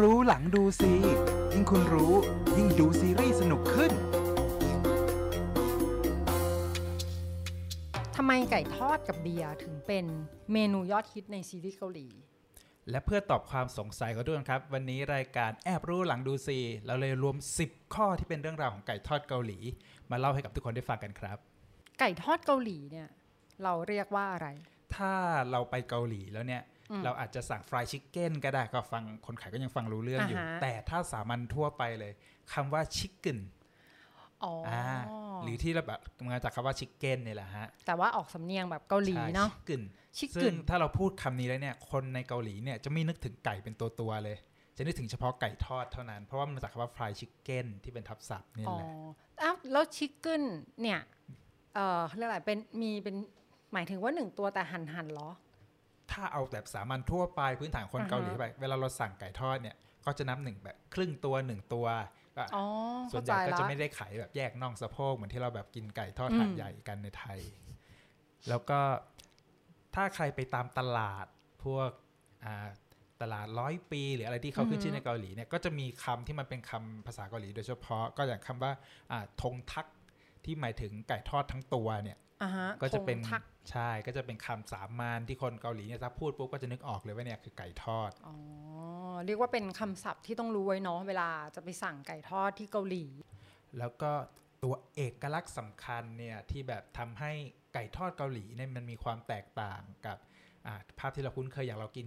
รู้หลังดูซียิ่งคุณรู้ ยิ่งดูซีรีส์สนุกขึ้น ทำไมไก่ทอดกับเบียร์ถึงเป็นเมนูยอดฮิตในซีรีส์เกาหลี และเพื่อตอบความสงสัยกันด้วยครับ วันนี้รายการแอบรู้หลังดูซี เราเลยรวม 10 ข้อที่เป็นเรื่องราวของไก่ทอดเกาหลี มาเล่าให้กับทุกคนได้ฟังกันครับ ไก่ทอดเกาหลีเนี่ย เราเรียกว่าอะไร ถ้าเราไปเกาหลีแล้วเนี่ย เราอาจจะสั่งฟรายชิคเก้นก็ได้ก็ฟังคนขายก็ยังฟังรู้เรื่องอยู่อ่าฮะแต่ถ้าสามัญทั่วไปเลยคำว่าชิคเก้นอ๋อออ่าหรือที่เราแบบมาจากคำว่าชิคเก้นนี่แหละฮะ แต่ว่าออกสำเนียงแบบเกาหลีเนาะชิคเก้นชิคซึ่กึงนถ้าเราพูดคำนี้แล้วเนี่ย คนในเกาหลีเนี่ยจะไม่นึกถึงไก่เป็นตัวตัวๆเลย จะนึกถึงเฉพาะไก่ทอดเท่านั้น เพราะว่ามันมาจากคำว่าฟรายชิคเก้นที่เป็นทับศัพท์นี่อ๋อแหละอ้าวแล้วชิคกึนเนี่ย เออเขาเรียกอะไรเป็นมีเป็นหมายถึงว่าหนึ่งตัวแต่หั่นหั่นๆเหรอ ถ้าเอาแบบสามัญทั่วไปพื้นฐานคนอ่าฮะเกาหลีไป เวลาเราสั่งไก่ทอดเนี่ยก็จะนับหนึ่งแบบครึ่งตัวหนึ่งตัวก็อ๋อส่วเข้านใหใจญ่ก็ละจะไม่ได้ขายแบบแยกน่องสะโพกเหมือนที่เราแบบกินไก่ทอดอืมถาดใหญ่กันในไทย แล้วก็ถ้าใครไปตามตลาดพวกอ่าตลาดร้อยปี หรืออะไรที่เขาขึ้นชื่อในเกาหลีเนี่ยก็จะมีคำที่มันเป็นคำภาษาเกาหลีโดยเฉพาะก็อย่างคำว่าอ่าทงทักที่หมายถึงไก่ทอดทั้งตัวเนี่ยอ่าฮะ ก็จะเป็นทงทักใช่ก็จะเป็นคำสามัญที่คนเกาหลีเนี่ยถ้าพูดปุ๊บก็จะนึกออกเลยว่าเนี่ยคือไก่ทอดอ๋อเรียกว่าเป็นคำศัพท์ที่ต้องรู้ไว้เนาะเวลาจะไปสั่งไก่ทอดที่เกาหลี แล้วก็ตัวเอกลักษณ์สำคัญเนี่ยที่แบบทำให้ไก่ทอดเกาหลีเนี่ยมันมีความแตกต่างกับอ่าภาพที่เราคุ้นเคยอย่างเรากิน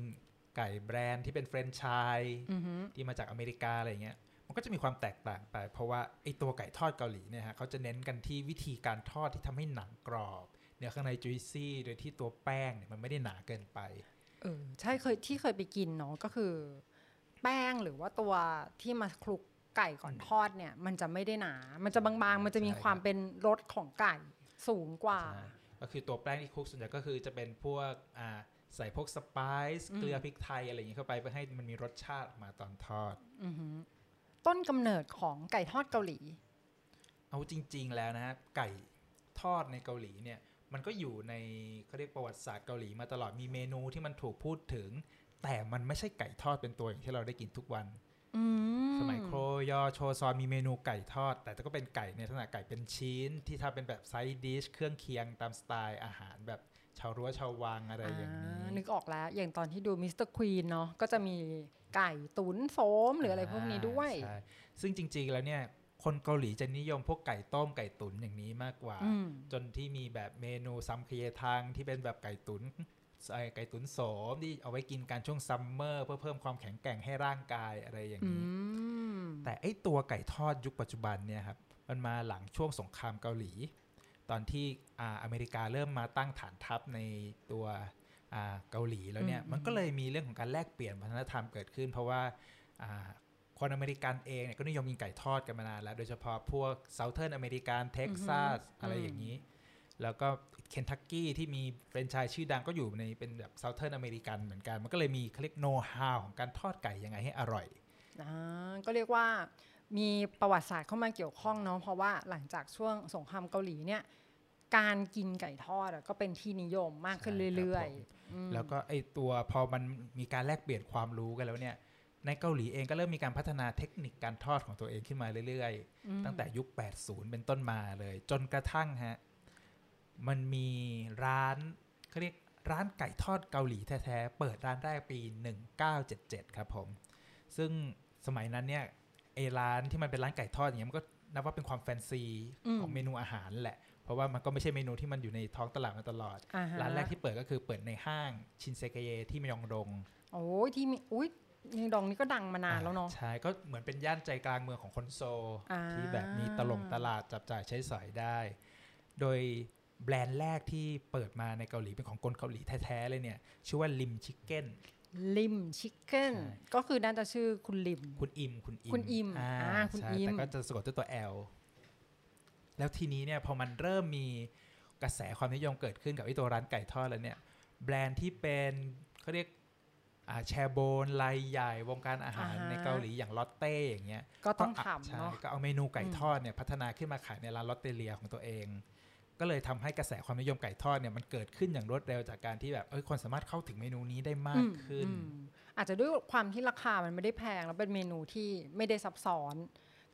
ไก่แบรนด์ที่เป็นแฟรนไชส์อือฮึที่มาจากอเมริกาอะไรเงี้ย มันก็จะมีความแตกต่างไป เพราะว่าไอตัวไก่ทอดเกาหลีเนี่ยฮะเขาจะเน้นกันที่วิธีการทอดที่ทำให้หนังกรอบเนื้อข้างในจุยซี่ โดยที่ตัวแป้งเนี่ยมันไม่ได้หนาเกินไปเออใช่เคยที่เคยไปกินเนาะก็คือ แป้งหรือว่าตัวที่มาคลุกไก่ก่อนทอดเนี่ย มันจะไม่ได้หนา มันจะบางๆ มันจะมีใช่ครับความเป็นรสของไก่สูงกว่าใช่ก็คือตัวแป้งที่คลุกส่วนใหญ่ก็คือจะเป็นพวกอ่าใส่พวกสไปซ์อืมเกลือพริกไทยอะไรอย่างนี้เข้าไปเพื่อให้มันมีรสชาติออกมาตอนทอด อือฮึ ต้นกำเนิดของไก่ทอดเกาหลี เอาจริง ๆ แล้วนะฮะไก่ทอดในเกาหลีเนี่ย มันก็อยู่ในเขาเรียกประวัติศาสตร์เกาหลีมาตลอดมีเมนูที่มันถูกพูดถึง แต่มันไม่ใช่ไก่ทอดเป็นตัวอย่างที่เราได้กินทุกวันอืมสมัยโครยอโชซอนมีเมนูไก่ทอด แต่ก็เป็นไก่ในลักษณะไก่เป็นชิ้น ที่ทำเป็นแบบไซด์ดิชเครื่องเคียงตามสไตล์อาหารแบบ ชาวรั้วชาววังอะไรอย่างนี้นึกออกแล้ว อย่างตอนที่ดู Mr. Queen เนาะก็จะมีไก่ตุ๋นโสมหรืออะไรพวกนี้ด้วยใช่ซึ่งจริง ๆ แล้วเนี่ย คนเกาหลีจะนิยมพวกไก่ต้มไก่ตุ๋นอย่างนี้มากกว่าอืมจนที่มีแบบเมนูซัมกเยทังที่เป็นแบบไก่ตุ๋นไอ้ไก่ตุ๋นโสมที่เอาไว้กินกันช่วง summer เพื่อเพิ่มความแข็งแกร่งให้ร่างกายอะไรอย่างนี้อืมแต่ไอ้ตัวไก่ทอดยุคปัจจุบันเนี่ยครับมันมาหลังช่วงสงครามเกาหลี ตอนที่อ่าอเมริกาเริ่มมาตั้งฐานทัพในตัวอ่าเกาหลีแล้วเนี่ยมันก็เลยมีเรื่องของการแลกเปลี่ยนวัฒนธรรมเกิดขึ้น เพราะว่าอ่าคนอเมริกันเองเนี่ยก็นิยมกินไก่ทอดกันมานานแล้วโดยเฉพาะพวก Southern American เท็กซัสอะไรอย่างนี้ แล้วก็เคนทักกี้ที่มีแฟรนไชส์ชื่อดังก็อยู่ในเป็นแบบ Southern American เหมือนกัน มันก็เลยมีเขาเรียกโน้ตฮาวของการทอดไก่ยังไงให้อร่อยอ่าก็เรียกว่า มีประวัติศาสตร์เข้ามาเกี่ยวข้องเนาะเพราะว่าหลังจากช่วงสงครามเกาหลีเนี่ยการกินไก่ทอดอะก็เป็นที่นิยมมากขึ้นใช่ครับเรื่อยผมแล้วก็ไอตัวพอมันมีการแลกเปลี่ยนความรู้กันแล้วเนี่ยในเกาหลีเองก็เริ่มมีการพัฒนาเทคนิคการทอดของตัวเองขึ้นมาเรื่อยๆ ตั้งแต่ยุค 80 เป็นต้นมาเลย จนกระทั่งฮะ มันมีร้านเขาเรียกร้านไก่ทอดเกาหลีแท้ๆ เปิดร้านแรกปี 1977 ครับผม ซึ่งสมัยนั้นเนี่ย ไอร้านที่มันเป็นร้านไก่ทอดอย่างเงี้ยมันก็นับว่าเป็นความแฟนซีของเมนูอาหารแหละ เพราะว่ามันก็ไม่ใช่เมนูที่มันอยู่ในท้องตลาดมาตลอดๆอ่าฮะร้านแรกที่เปิดก็คือเปิดในห้างชินเซเกเยที่มยองดง โอ้ยที่มีอุ้ยยิงดองนี่ก็ดังมานานแล้วเนาะใช่ก็เหมือนเป็นย่านใจกลางเมืองของคนโซลอ่าที่แบบมีตลงตลาดจับจ่ายใช้สอยได้ โดยแบรนด์แรกที่เปิดมาในเกาหลีเป็นของคนเกาหลีแท้ๆเลยเนี่ย ชื่อว่าลิมชิคเก้น ลิมชิคเก้นใช่ก็คือน่าจะชื่อคุณลิม คุณอิม คุณอิมคุณอิมอ่าอ่าคุณใช่อิมแต่ก็จะสะกดด้วยตัว L แล้วทีนี้เนี่ยพอมันเริ่มมีกระแสความนิยมเกิดขึ้นกับไอ้ตัวร้านไก่ทอดแล้วเนี่ย แบรนด์ที่เป็นเขาเรียกอ่าแชร์โบนรายใหญ่วงการอาหารอ่าฮะในเกาหลีอย่างลอตเต้อย่างเงี้ยก็ต้องก็ทำใช่เนาะก็เอาเมนูไก่ทอดเนี่ยพัฒนาขึ้นมาขายในร้านลอตเตเลียของตัวเอง ก็ก็เลยทำให้กระแสความนิยมไก่ทอดเนี่ยมันเกิดขึ้นอย่างรวดเร็วจากการที่แบบเอ้ยคนสามารถเข้าถึงเมนูนี้ได้มากขึ้นอืมอาจจะด้วยความที่ราคามันไม่ได้แพงแล้วเป็นเมนูที่ไม่ได้ซับซ้อน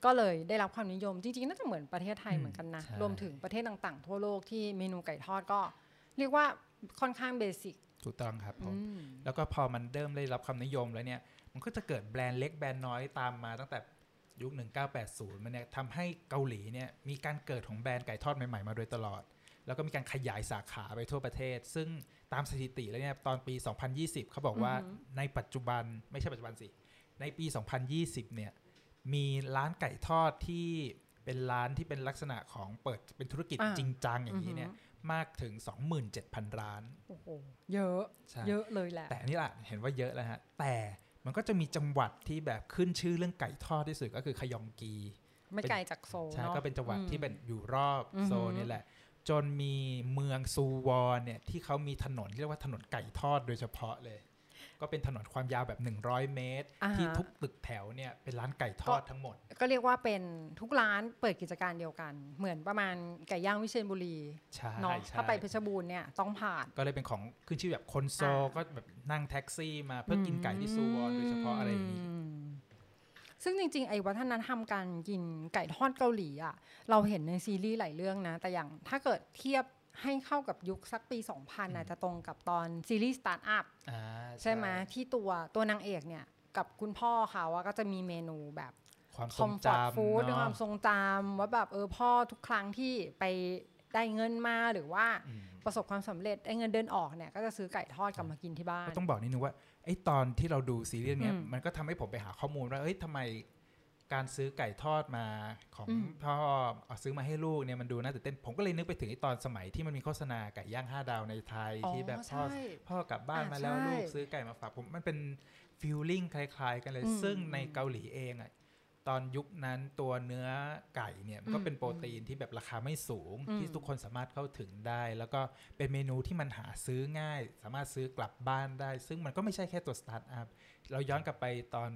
ก็เลยได้รับความนิยมจริงๆน่าจะเหมือนประเทศไทยอืมเหมือนกันนะใช่รวมถึงประเทศต่างๆ ทั่วโลกที่เมนูไก่ทอดก็ เรียกว่าค่อนข้างเบสิกถูกต้องครับผมอืมแล้วก็พอมันเริ่มได้รับความนิยมแล้วเนี่ยมันก็จะเกิดแบรนด์เล็กแบรนด์น้อยตามมาตั้งแต่ ยุค 1980 มันเนี่ยทำให้เกาหลีเนี่ยมีการเกิดของแบรนด์ไก่ทอดใหม่ๆ มาโดยตลอด แล้วก็มีการขยายสาขาไปทั่วประเทศ ซึ่งตามสถิติแล้วเนี่ยตอนปี 2020 เขาบอกว่าอือหือในปัจจุบันไม่ใช่ปัจจุบันสิ ในปี 2020 เนี่ยมีร้านไก่ทอดที่เป็นร้านที่เป็นลักษณะของเปิดเป็นธุรกิจอ่าจริงจังอย่างนี้เนี่ยอือหืมากถึง 27,000 ร้าน โอ้โห เยอะใช่เยอะเลยแหละ แต่อันนี่แหละเห็นว่าเยอะแล้วฮะ แต่ มันก็จะมีจังหวัดที่แบบขึ้นชื่อเรื่องไก่ทอดที่สุดก็คือขยองกี ไม่ไกลจากโซลใช่เนาะก็เป็นจังหวัดอืมที่เป็นอยู่รอบอือหือโซนนี่แหละ จนมีเมืองซูวอนเนี่ยที่เขามีถนนที่เรียกว่าถนนไก่ทอดโดยเฉพาะเลย ก็เป็นถนนความยาวแบบ 100 เมตรอ่าฮะที่ทุกตึกแถวเนี่ยเป็นร้านไก่ทอดทั้งหมด ก็เรียกว่าเป็นทุกร้านเปิดกิจการเดียวกัน เหมือนประมาณไก่ย่างวิเชียรบุรีใช่เนาะใช่ถ้าไปเพชรบูรณ์เนี่ยต้องผ่านก็เลยเป็นของขึ้นชื่อแบบคนโซลอ่าก็แบบนั่งแท็กซี่มาเพื่อกินไก่ที่ซูวอนโดยเฉพาะอะไรอย่างนี้อืมซึ่งจริงๆ ไอ้วัฒนธรรมการกินไก่ทอดเกาหลีอะเราเห็นในซีรีส์หลายเรื่องนะ แต่อย่างถ้าเกิดเทียบ ให้เข้ากับยุคสักปี 2000 อาจจะตรงกับตอนซีรีส์สตาร์ทอัพอ่าใช่ไหมที่ตัวตัวนางเอกเนี่ย กับคุณพ่อเขาอะก็จะมีเมนูแบบความทรงจำ comfort food ด้วยเนาะความทรงจำว่าแบบเออพ่อทุกครั้งที่ไปได้เงินมาหรือว่าอืมประสบความสำเร็จได้เงินเดือนออกเนี่ยก็จะซื้อไก่ทอดกลับมากินที่บ้านก็ต้องบอกนิดนึงว่าไอ้ตอนที่เราดูซีรีส์เนี้ยอืมมันก็ทำให้ผมไปหาข้อมูลว่าเอ้ยทำไม การซื้อไก่ทอดมาของอืมพ่อเอาซื้อมาให้ลูกเนี่ยมันดูน่าตื่นเต้น ผมก็เลยนึกไปถึงไอ้ตอนสมัยที่มันมีโฆษณาไก่ย่างห้าดาวในไทยอ๋อที่แบบพ่อใช่พ่อกลับบ้านอะมาแล้วใช่ลูกซื้อไก่มาฝากผมมันเป็นฟีลลิ่งคล้าย ๆ กันเลยอืมซึ่งในเกาหลีเองอะตอนยุคนั้นตัวเนื้อไก่เนี่ยมันก็อืมเป็นโปรตีนที่แบบราคาไม่สูงอืมที่ทุกคนสามารถเข้าถึงได้ แล้วก็เป็นเมนูที่มันหาซื้อง่าย สามารถซื้อกลับบ้านได้ ซึ่งมันก็ไม่ใช่แค่ตัวสตาร์ทอัพเราย้อนกลับไปตอน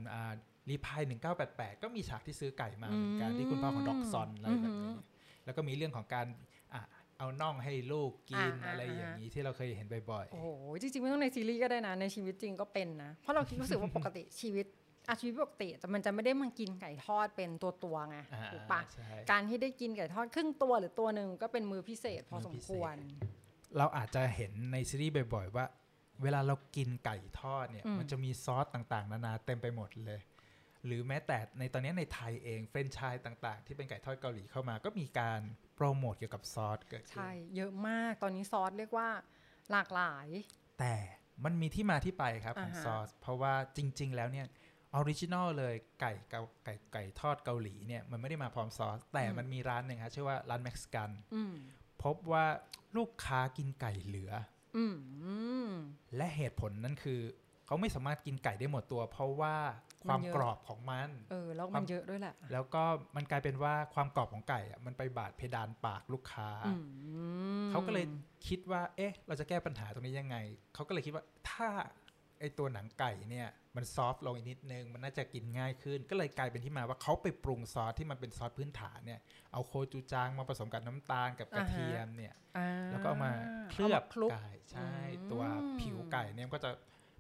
Reply 1988ก็มีฉากที่ซื้อไก่มาเหมือนกันที่คุณพ่อของด็อกซอนอะไรแบบนี้ แล้วก็มีเรื่องของการอะเอาน่องให้ลูกกินอ่าอะไรอย่างนี้ที่เราเคยเห็นบ่อยโอ้โห จริงๆ ไม่ต้องในซีรีส์ก็ได้นะ ในชีวิตจริงก็เป็นนะ เพราะเราคิดรู้สึกว่าปกติชีวิตอ่าชีวิตปกติแต่มันจะไม่ได้มากินไก่ทอดเป็นตัวตัวๆไงๆอ่าถูกปะใช่การที่ได้กินไก่ทอดครึ่งตัวหรือตัวหนึ่งก็เป็นมื้อพิเศษพอสมควร เราอาจจะเห็นในซีรีส์บ่อย ๆ ว่า เวลาเรากินไก่ทอดเนี่ยอืมมันจะมีซอสต่างๆ นานาเต็มไปหมดเลย หรือแม้แต่ในตอนนี้ในไทยเองแฟรนไชส์ต่าง ๆ ที่เป็นไก่ทอดเกาหลีเข้ามา ก็มีการโปรโมทเกี่ยวกับซอสเกิดขึ้นใช่เยอะมากตอนนี้ซอสเรียกว่าหลากหลาย แต่มันมีที่มาที่ไปครับของอ่าฮะซอส เพราะว่าจริง ๆ แล้วเนี่ย original เลยไก่เกาไก่ไก่ทอดเกาหลีเนี่ยมันไม่ได้มาพร้อมซอส แต่มันมีร้านหนึ่งครับชื่อว่าร้านเม็กซิกันอืมพบว่าลูกค้ากินไก่เหลืออืมอืมและเหตุผลนั่นคือ เขาไม่สามารถกินไก่ได้หมดตัว เพราะว่า ความมันเยอะกรอบของมันเออแล้วความมันเยอะด้วยแหละ แล้วก็มันกลายเป็นว่าความกรอบของไก่อะมันไปบาดเพดานปากลูกค้าอืมเขาก็เลยคิดว่า เอ๊ะ เราจะแก้ปัญหาตรงนี้ยังไงเขาก็เลยคิดว่าถ้าไอตัวหนังไก่เนี่ยมัน soft ลงอีกนิดนึง มันน่าจะกินง่ายขึ้น ก็เลยกลายเป็นที่มาว่าเขาไปปรุงซอสที่มันเป็นซอสพื้นฐานเนี่ย เอาโคจูจางมาผสมกับน้ำตาลกับกระเทียมเนี่ยอ่าแล้วก็เอามาเคลือบมาคลุกไก่ใช่อืมตัวผิวไก่เนี่ยมันก็จะ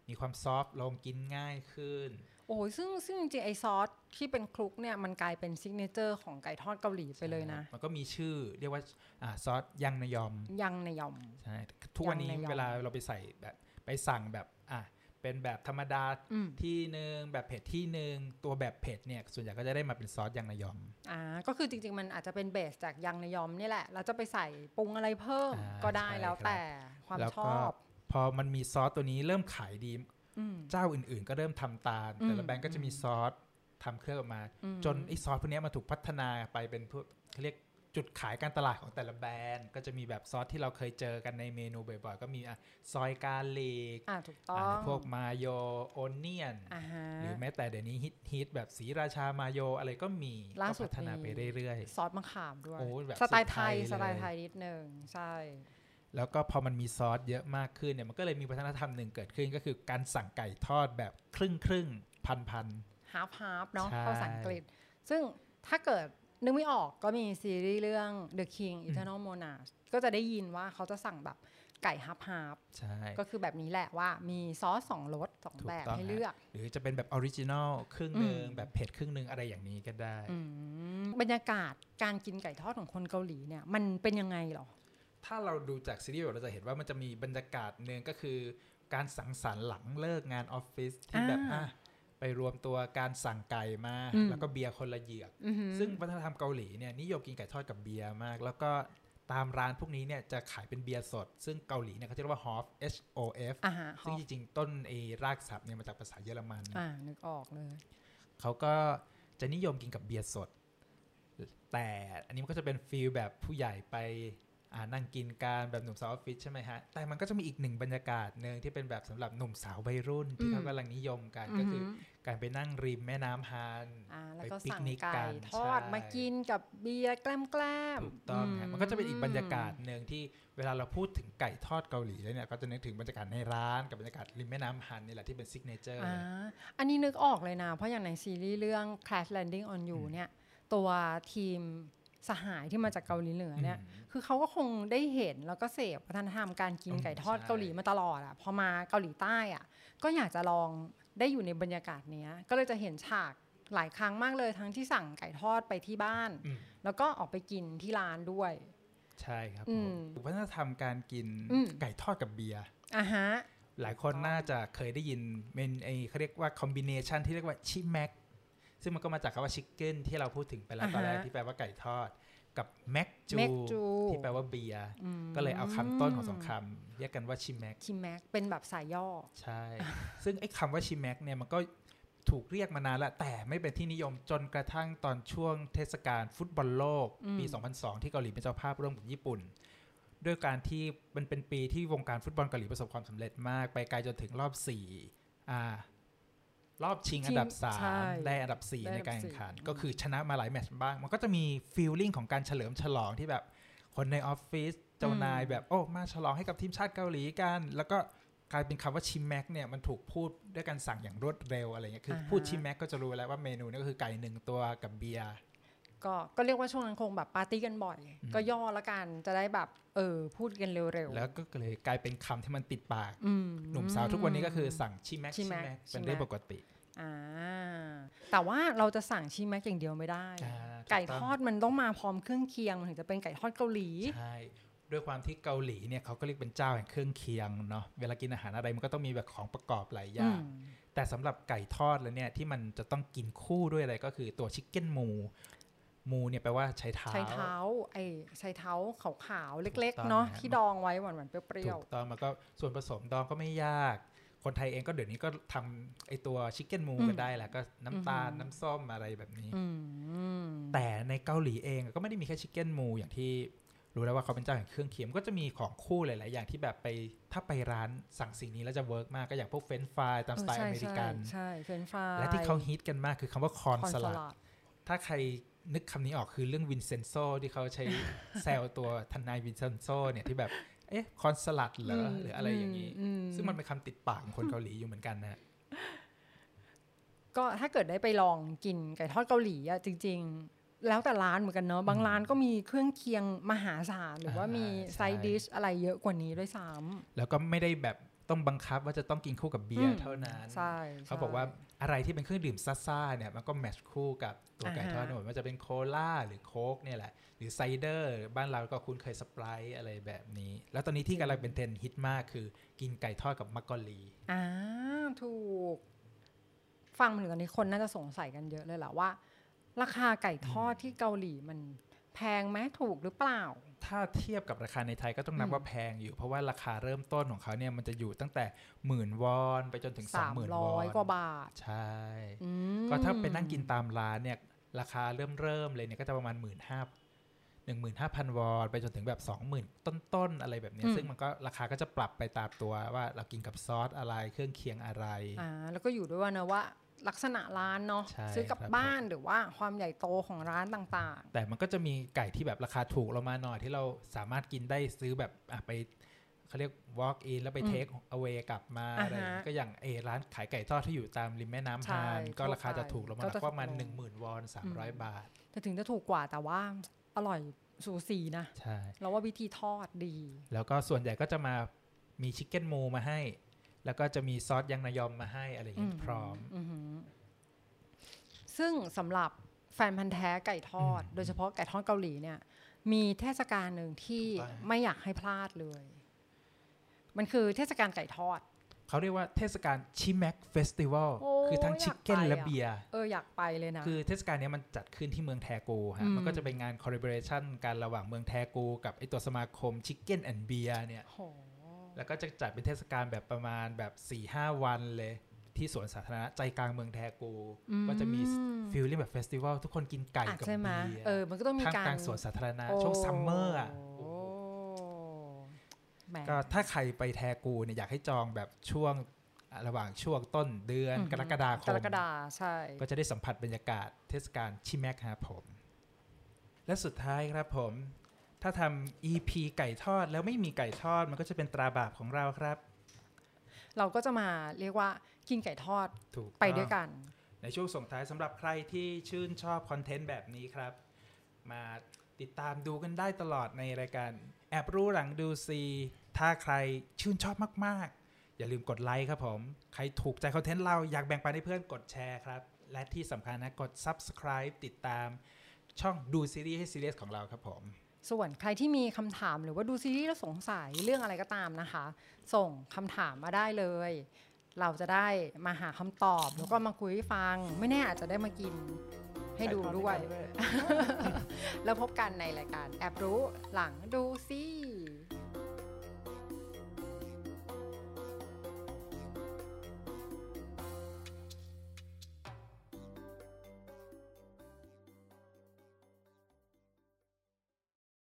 มีความ soft ลงกินง่ายขึ้น โอ้ยซึ่งซึ่งจริงๆไอซอสที่เป็นคลุกเนี่ยมันกลายเป็น signature ของไก่ทอดเกาหลีไปเลยนะ มันก็มีชื่อเรียกว่าอ่าซอสยังนยอม ยังในยอม ใช่ ทุกวันนี้ยังนยอมเวลาเราไปใส่แบบไปสั่งแบบอะเป็นแบบธรรมดาอืมที่หนึ่งแบบเผ็ดที่หนึ่งตัวแบบเผ็ดเนี่ย ส่วนใหญ่ก็จะได้มาเป็นซอสยังนยอมอ่าก็คือจริง ๆ มันอาจจะเป็นเบสจากยังในยอมนี่แหละแล้วจะไปใส่ปรุงอะไรเพิ่มอ่าก็ได้ใช่แล้วครับแต่ความแล้วชก็อบพอมันมีซอสตัวนี้เริ่มขายดีอืม เจ้าอื่นๆ ก็เริ่มทำตามอืมแต่ละแบรนด์ก็จะมีซอสทำเครื่องออกมาอืมจนไอ้ซอสพวกเนี้ยมาถูกพัฒนาไปเป็นพวกเขาเรียกจุดขายการตลาดของแต่ละแบรนด์ ก็จะมีแบบซอสที่เราเคยเจอกันในเมนูบ่อยๆ ก็มีอะ soy garlic อ่าถูกต้ออะงพวก mayo onion อ่าฮะหรือแม้แต่เดี๋ยวนี้ฮิตฮิตแบบศรีราชา mayo อะไรก็มีล่าก็สุดพัฒนามีไปเรื่อยซอสมะขามด้วยโอ้แบบสไตล์ไทยสุสดไทยเลยไตล์ไทยนิดนึง ใช่ๆ แล้วก็พอมันมีซอสเยอะมากขึ้นเนี่ยมันก็เลยมีวัฒนธรรมหนึ่งเกิดขึ้น ก็คือการสั่งไก่ทอดแบบครึ่งครึ่ง반반 half half เนาะใช่ภาษาอังกฤษ ซึ่งถ้าเกิดนึกไม่ออกก็มีซีรีส์เรื่อง The King Eternal Monarch ก็จะได้ยินว่าเขาจะสั่งแบบไก่ฮับฮับใช่ก็คือแบบนี้แหละว่ามีซอสสองรสสองถูกแบบต้องให้ฮะเลือก หรือจะเป็นแบบ original ครึ่งหนึ่งอืมแบบเผ็ดครึ่งหนึ่งอะไรอย่างนี้ก็ได้อืมบรรยากาศการกินไก่ทอดของคนเกาหลีเนี่ย มันเป็นยังไงเหรอ ถ้าเราดูจากซีรีส์เราจะเห็นว่ามันจะมีบรรยากาศหนึ่งก็คือ การสังสรรค์หลังเลิกงานออฟฟิศที่แบบอ่าอะไปรวมตัวการสั่งไก่มาอืมแล้วก็เบียร์คนละเหยือกอือหือซึ่งวัฒนธรรมเกาหลีเนี่ยนิยมกินไก่ทอดกับเบียร์มาก แล้วก็ตามร้านพวกนี้เนี่ยจะขายเป็นเบียร์สด ซึ่งเกาหลีเนี่ยเขาจะเรียกว่า HOF H O F อ่าฮะซึ่งจริงๆ ต้นเอรากศัพท์เนี่ยมาจากภาษาเยอรมันอ่านึกออกเลยเขาก็จะนิยมกินกับเบียร์สด แต่อันนี้มันก็จะเป็นฟีลแบบผู้ใหญ่ไปอ่า นั่งกินการแบบหนุ่มสาวออฟฟิศใช่ไหมฮะ แต่มันก็จะมีอีกหนึ่งบรรยากาศหนึ่งที่เป็นแบบสำหรับหนุ่มสาววัยรุ่นที่อืมเขากำลังนิยมกันก็คืออหือการไปนั่งริมแม่น้ำฮันอ่าแล้วไปก็ปิกนิกกันสั่งไก่ทอดใช่มากินกับเบียร์แกล้มแกล้มถูกต้องฮะมมันก็จะเป็นอีกบรรยากาศหนึ่งที่เวลาเราพูดถึงไก่ทอดเกาหลีแล้วเนี่ยก็จะนึกถึงบรรยากาศในร้านกับบรรยากาศริมแม่น้ำฮันนี่แหละที่เป็น signature อ่าอันนี้นึกออกเลยนะเพราะอย่างในซีรีส์เรื่อง Crash Landing on You อืมเนี่ยตัวทีม สหายที่มาจากเกาหลีเหนือเนี่ยอืมคือเขาก็คงได้เห็นแล้วก็เสพวัฒนธรรมการกินอืมไก่ทอดใช่เกาหลีมาตลอดอะพอมาเกาหลีใต้อะก็อยากจะลองได้อยู่ในบรรยากาศเนี้ย ก็เลยจะเห็นฉากหลายครั้งมากเลยทั้งที่สั่งไก่ทอดไปที่บ้านอืมแล้วก็ออกไปกินที่ร้านด้วย ใช่ครับอืผมมวัฒนธรรมการกินอืมไก่ทอดกับเบียร์อะฮะหลายคนน่าจะเคยได้ยินเป็นไอเขาเรียกว่าคอมบิเนชันที่เรียกว่าชิแม็ก ซึ่งมันก็มาจากคำว่าชิคเก้นที่เราพูดถึงไปแล้วอ่าฮะตอนแรกที่แปลว่าไก่ทอด กับแม็กจูแม็กจูที่แปลว่าเบียร์อืมก็เลยเอาคำต้นของสองคำเรียกกันว่าชิแม็กชิแม็กเป็นแบบสายย่อ ใช่ ซึ่งไอ้คำว่าชิแม็กเนี่ยมันก็ถูกเรียกมานานแล้วแต่ไม่เป็นที่นิยมจนกระทั่งตอนช่วงเทศกาลฟุตบอลโลกอืมปี 2002 ที่เกาหลีเป็นเจ้าภาพร่วมกับญี่ปุ่น ด้วยการที่มันเป็นปีที่วงการฟุตบอลเกาหลีประสบความสำเร็จมาก ไปไกลจนถึงรอบ4อ่า รอบชิงอันดับใช่3ได้อันดับ4ได้ในอันดับการแข่งขันสี่ก็คือชนะมาหลายแมตช์บ้าง มันก็จะมี feeling ของการเฉลิมฉลองที่แบบคนในออฟฟิศเจ้านายแบบโอ้มาฉลองให้กับทีมชาติเกาหลีกัน แล้วก็กลายเป็นคำว่า치맥 เนี่ยมันถูกพูดด้วยการสั่งอย่างรวดเร็วอะไรเงี้ยคืออ่าฮะพูด 치맥 ก็จะรู้แล้วว่าเมนูนี่ก็คือไก่หนึ่งตัวกับเบียร์ ก็ก็เรียกว่าช่วงนั้นคงแบบปาร์ตี้กันบ่อยอืมก็ย่อละกันจะได้แบบเออพูดกันเร็วแล้วก็เลยกลายเป็นคำที่มันติดปากๆอืมหนุ่มสาวทุกวันนี้ก็คือสั่งชิมแม็กชิชิแม็แม็กกเป็นเรื่องชิแม็กปกติอ่าแต่ว่าเราจะสั่งชิแม็กอย่างเดียวไม่ได้อ่าไก่ถูทต้องดมันต้องมาพร้อมเครื่องเคียงมันถึงจะเป็นไก่ทอดเกาหลีใช่ด้วยความที่เกาหลีเนี่ยเขาก็เรียกเป็นเจ้าแห่งเครื่องเคียงเนาะเวลากินอาหารอะไรมันก็ต้องมีแบบของประกอบหลายอย่างอืมแต่สำหรับไก่ทอดแล้วเนี่ยที่มันจะต้องกินคู่ด้วยอะไรก็คือตัวชิคเก้นมู มูเนี่ยแปลว่าใช้เท้า ใช้เท้าไอ้ไชเท้าขาวๆเล็กถูกต้องๆเนาะฮะที่ดองไว้หวานๆเปรี้ยถูวกต้องมันก็ส่วนผสมดองก็ไม่ยาก คนไทยเองก็เดี๋ยวนี้ก็ทำไอตัว chicken 무 กันได้แหละก็น้ำตาลอืมน้ำส้มอะไรแบบนี้ๆอืมแต่ในเกาหลีเองก็ไม่ได้มีแค่ chicken 무 อย่างที่รู้แล้วว่าเขาเป็นเจ้าแห่งเครื่องเคียงก็จะมีของคู่หลาย ๆ อย่างที่แบบไปถ้าไปร้านสั่งสิ่งนี้แล้วจะ work มากก็อย่างพวก french fries ตามสไตล์เอออใช่เมริกัน ใช่เ french fries และที่เขาฮิตกันมากคือคำว่า corn salad corn salad ถ้าใครนึกคำนี้ออกคือเรื่องวินเซนโซที่เขาใช้แซวตัวทนายวินเซนโซเนี่ยที่แบบ เอ๊ะ corn salad เหรอหรืออะไรอย่างนี้อืมซึ่งมันเป็นคำติดปากของคนเกาหลีอยู่เหมือนกันนะก็ถ้าเกิดได้ไปลองกินไก่ทอดเกาหลีอะจริง ๆ แล้วแต่ร้านเหมือนกันเนอะบางร้านก็มีเครื่องเคียงมหาศาลหรือว่าอ่ามีมีใช่ side dish อะไรเยอะกว่านี้ด้วยซ้แล้วก็ไม่ได้แบบ ต้องบังคับว่าจะต้องกินคู่กับเบียอืร์มเท่านั้นำใช่เขาบอกว่าอะไรที่เป็นเครื่องดื่มซ่าๆเนี่ยมันก็ match คู่กับตัวไก่ทอดอ่าฮะหมดว่าจะเป็นโคลาหรือโค้กเนี่ยแหละ หรือ cider บ้านเราก็คุ้นเคย Sprite อะไรแบบนี้ แล้วตอนนี้ที่กำลังเป็นเทรนด์ฮิตมากคือกินไก่ทอดกับมักกะลีอ่าถูก ฟังมาถึงตอนนี้คนน่าจะสงสัยกันเยอะเลยแหละว่า ราคาไก่ทอดที่เกาหลีมัน แพงไหมถูกหรือเปล่า ถ้าเทียบกับราคาในไทยก็ต้องนับอืมว่าแพงอยู่ เพราะว่าราคาเริ่มต้นของเขาเนี่ยมันจะอยู่ตั้งแต่หมื่นวอนไปจนถึงสองสามหมื่นวร้ออยนกว่าบาท ใช่อืมก็ถ้าไปนั่งกินตามร้านเนี่ยราคาเริ่มเริ่มๆเลยเนี่ยก็จะประมาณหมื่นห้าหนึ่งหมื่นห้าพันวอนไปจนถึงแบบสองหมื่นต้นๆอะไรแบบเนี้ยซึ่งมันก็ราคาก็จะปรับไปตามตัวว่าเรากินกับซอสอะไรเครื่องเคียงอะไรอ่าแล้วก็อยู่ด้วยว่านะว่า ลักษณะร้านเนาะใช่ซื้อกับครับบ้านหรือว่าความใหญ่โตของร้านต่างแต่มันก็จะมีไก่ที่แบบราคาถูกเรามาหน่อยที่เราสามารถกินได้ซื้อแบบอะไปเขาเรียก walk in แล้วไปอืม take away กลับมาอ่าฮะอะไรอย่างงี้ก็อย่างเอร้านขายไก่ทอดที่อยู่ตามริมแม่น้ำใช่ฮานก็ทั่วราคาจะไปถูกลงมาก็จะประมาณถูกลงหนึ่งหมื่นวอนสามร้อยบาท แต่ถึงจะถูกกว่าแต่ว่าอร่อยสูสีนะใช่เราว่าวิธีทอดดี แล้วก็ส่วนใหญ่ก็จะมามีชิคเก้นมูมาให้ แล้วก็จะมีซอสยังนายอมมาให้อะไรอย่างเงี้ยพร้อมอือหือซึ่งสำหรับแฟนพันธุ์แท้ไก่ทอดอืมโดยเฉพาะไก่ทอดเกาหลีเนี่ย มีเทศกาลหนึ่งที่ถูกต้องไม่อยากให้พลาดเลย มันคือเทศกาลไก่ทอดเขาเรียกว่าเทศกาล치맥 festival โอ้คือทั้งอยาก chicken ไปและอะเบียร์เอออยากไปเลยนะ คือเทศกาลเนี้ยมันจัดขึ้นที่เมืองแทกูฮะอืมมันก็จะเป็นงานคอ l ล a b o r a t i o n กันระหว่างเมืองแทกูกับไอตัวสมาคม chicken and beer เนี่ยโห แล้วก็จะจัดเป็นเทศกาลแบบประมาณแบบสี่ห้าวันเลย ที่สวนสาธารณะใจกลางเมืองแทกูอืมก็จะมี feeling แบบ festival ทุกคนกินไก่อะกับใช่ไหมเบียร์เออมันก็ต้องมีท่ามการกลางสวนสาธารณะโอ้ช่วง summer อะโอ้แหมก็ถ้าใครไปแทกูเนี่ยอยากให้จองแบบช่วงอะระหว่างช่วงต้นเดือนอือหือกรกฎาคมกรกฎาใช่ ก็จะได้สัมผัสบรรยากาศเทศกาล치맥 ครับผม และสุดท้ายครับผม ถ้าทำ EP ไก่ทอดแล้วไม่มีไก่ทอดมันก็จะเป็นตราบาปของเราครับ เราก็จะมาเรียกว่ากินไก่ทอดถูกไปต้องด้วยกัน ในช่วงส่งท้ายสำหรับใครที่ชื่นชอบคอนเทนต์แบบนี้ครับ มาติดตามดูกันได้ตลอดในรายการแอบรู้หลังดูซีถ้าใครชื่นชอบมากๆ อย่าลืมกดไลค์ครับผม ใครถูกใจคอนเทนต์เราอยากแบ่งปันให้เพื่อนกดแชร์ครับ และที่สำคัญนะกด Subscribe ติดตามช่องดูซีรีส์ให้ซีเรียสของเราครับผม ส่วนใครที่มีคำถามหรือว่าดูซีรีส์แล้วสงสัยเรื่องอะไรก็ตามนะคะ ส่งคำถามมาได้เลย เราจะได้มาหาคำตอบแล้วก็มาคุยให้ฟัง ไม่แน่อาจจะได้มากินให้ดูด้วย แล้วพบกันในรายการแอบรู้หลังดูซี